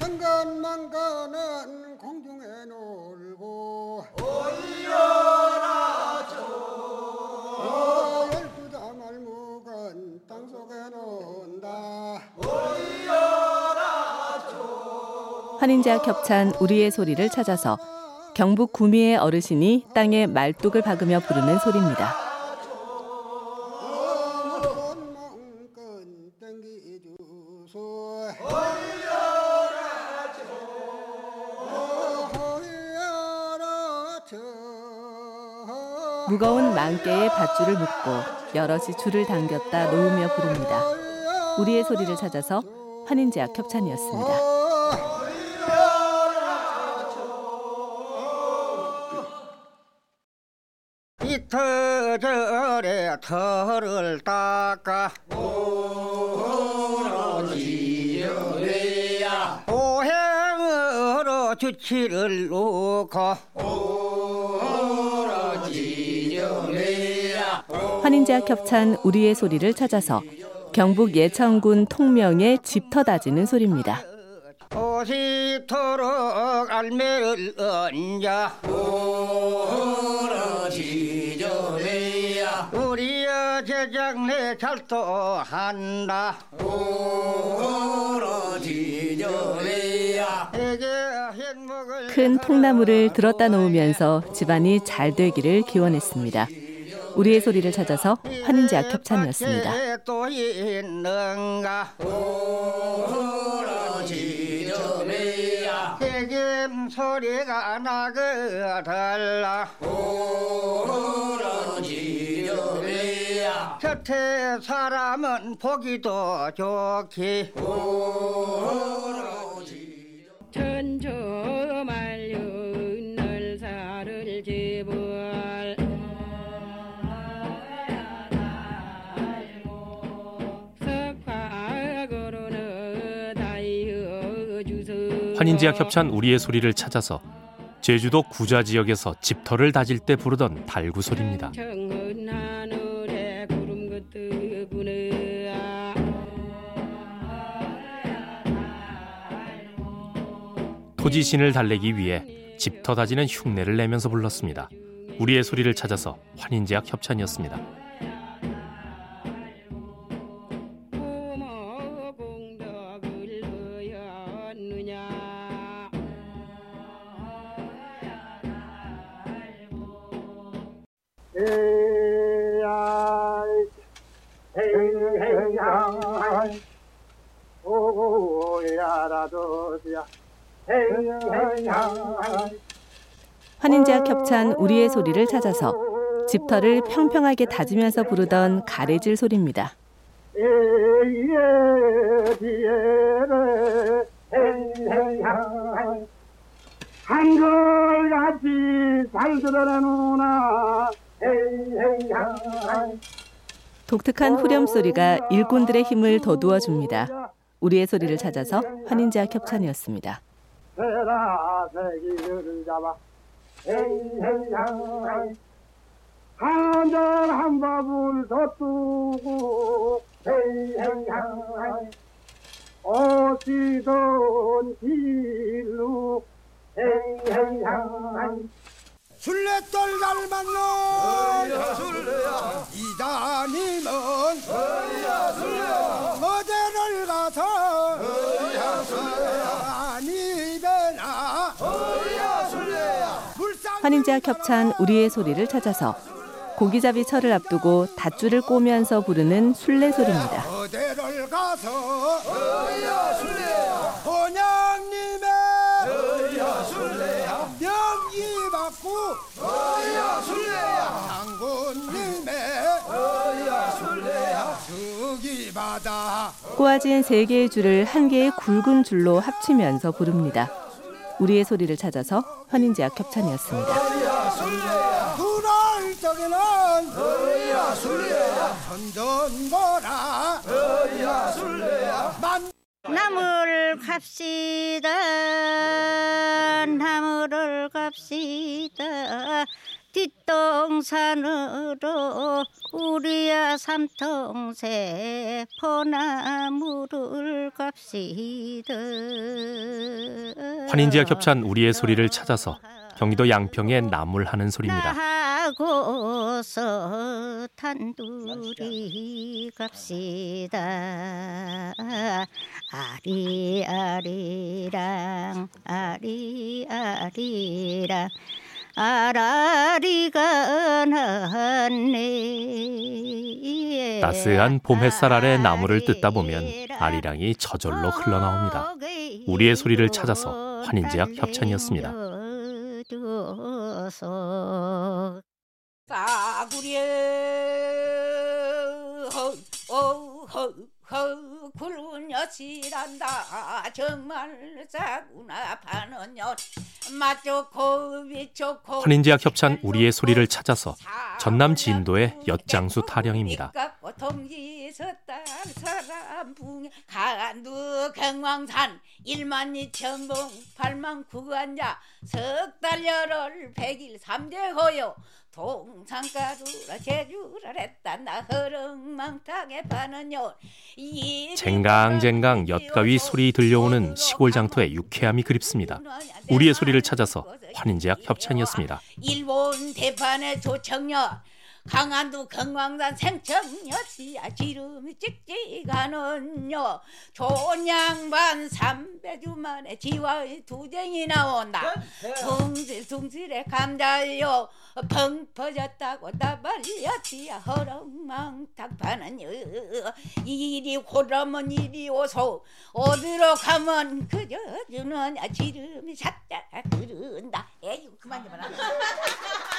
천간만 가는 공중에 놀고 어, 열두 다말묵은 땅속에 논다. 환인제와 겹찬 우리의 소리를 찾아서 경북 구미의 어르신이 땅에 말뚝을 박으며 부르는 소리입니다. 무거운 망개에 밧줄을 묶고 여럿이 줄을 당겼다 놓으며 부릅니다. 우리의 소리를 찾아서 환인제약 협찬이었습니다. 이터절에 털을 닦아 오행으로 주치를 놓고 환인제약 협찬 우리의 소리를 찾아서 경북 예천군 통명의 집터 다지는 소리입니다. 오시토록 알매를 얹어 우리의 제장내 잘도 한다. 에게 행복을 큰 통나무를 들었다 놓으면서 집안이 잘 되기를 기원했습니다. 우리의 소리를 찾아서 환인제약 협찬이었습니다. 곁에 사람은 보기도 좋기 주서 환인제약 협찬 우리의 소리를 찾아서 제주도 구자 지역에서 집터를 다질 때 부르던 달구 소리입니다. 토지신을 달래기 위해 집터 다지는 흉내를 내면서 불렀습니다. 우리의 소리를 찾아서 환인제약 협찬이었습니다. 행행양 오야라도야 행행양 환인제약 협찬 우리의 소리를 찾아서 집터를 평평하게 다지면서 부르던 가래질 소리입니다. 한글같이 잘 들어라 누나 행행양 독특한 후렴 소리가 일꾼들의 힘을 돋우어 줍니다. 우리의 소리를 찾아서 환인제약 협찬이었습니다. 세라 세기를 잡아 행행양 한잔 한 밥을 더 뜨고 오시던 길로 행행양 술래떨 닮았노 술래야. 이다님은 술래야 술래야. 어제를 가서 술래야 술래야. 아니배나. 술래야 술래야. 환인제약 협찬 우리의 소리를 찾아서 고기잡이 철을 앞두고 닷줄을 꼬면서 부르는 술래 소리입니다. 어제를 가서 술래야 술래야 받고 술래야 술래야. 장군님의 술래야 술래야. 즉이 받아. 꼬아진 세 개의 줄을 한 개의 굵은 줄로 합치면서 부릅니다. 우리의 소리를 찾아서 환인제약 협찬이었습니다. 그럴 적에는 술래야 술래야. 전전거라. 술래야 술래야. 만 나무를 갑시다. 나무를 갑시다. 뒷동산으로 우리야 삼통새 포나무를 갑시다. 환인제와 협찬 우리의 소리를 찾아서 경기도 양평의 나물 하는 소리입니다. 나하고서 단둘이 갑시다 아리아리랑 아리아리랑 아라리가 났네 따스한 봄 햇살 아래 나무를 뜯다 보면 아리랑이 저절로 흘러나옵니다. 우리의 소리를 찾아서 환인제약 협찬이었습니다. 싸구려 허허허 굵은 여치란다 정말 싸구나 파는 여 맛좋고 위좋고 환인제약 협찬 우리의 소리를 찾아서 전남 진도의 엿장수 타령입니다. 동지섰다 사람 붕 간두 경왕산 일만 이천봉 팔만 구간자 석달 열흘 백일 삼대 호요. 동산가루라 제주라 했다. 나 허렁망탕에 파는 요 쟁강쟁강 엿가위 소리 들려오는 시골 장터의 유쾌함이 그립습니다. 우리의 소리를 찾아서 환인제약 협찬이었습니다. 일본 대판의 조청녀 강한도 경광산 생청녀시야. 지름이 찍찍하는요 좋은 양반 삼배주 만에 지와의 두쟁이 나온다 둥실 둥실의 감자요 펑 퍼졌다고 나발렸지야. 허렁망탕 파는 요 이리 호러면 이리 오소. 어디로 가면 그저 주는 지름이 샷자 그른다. 에이 그만 좀 하라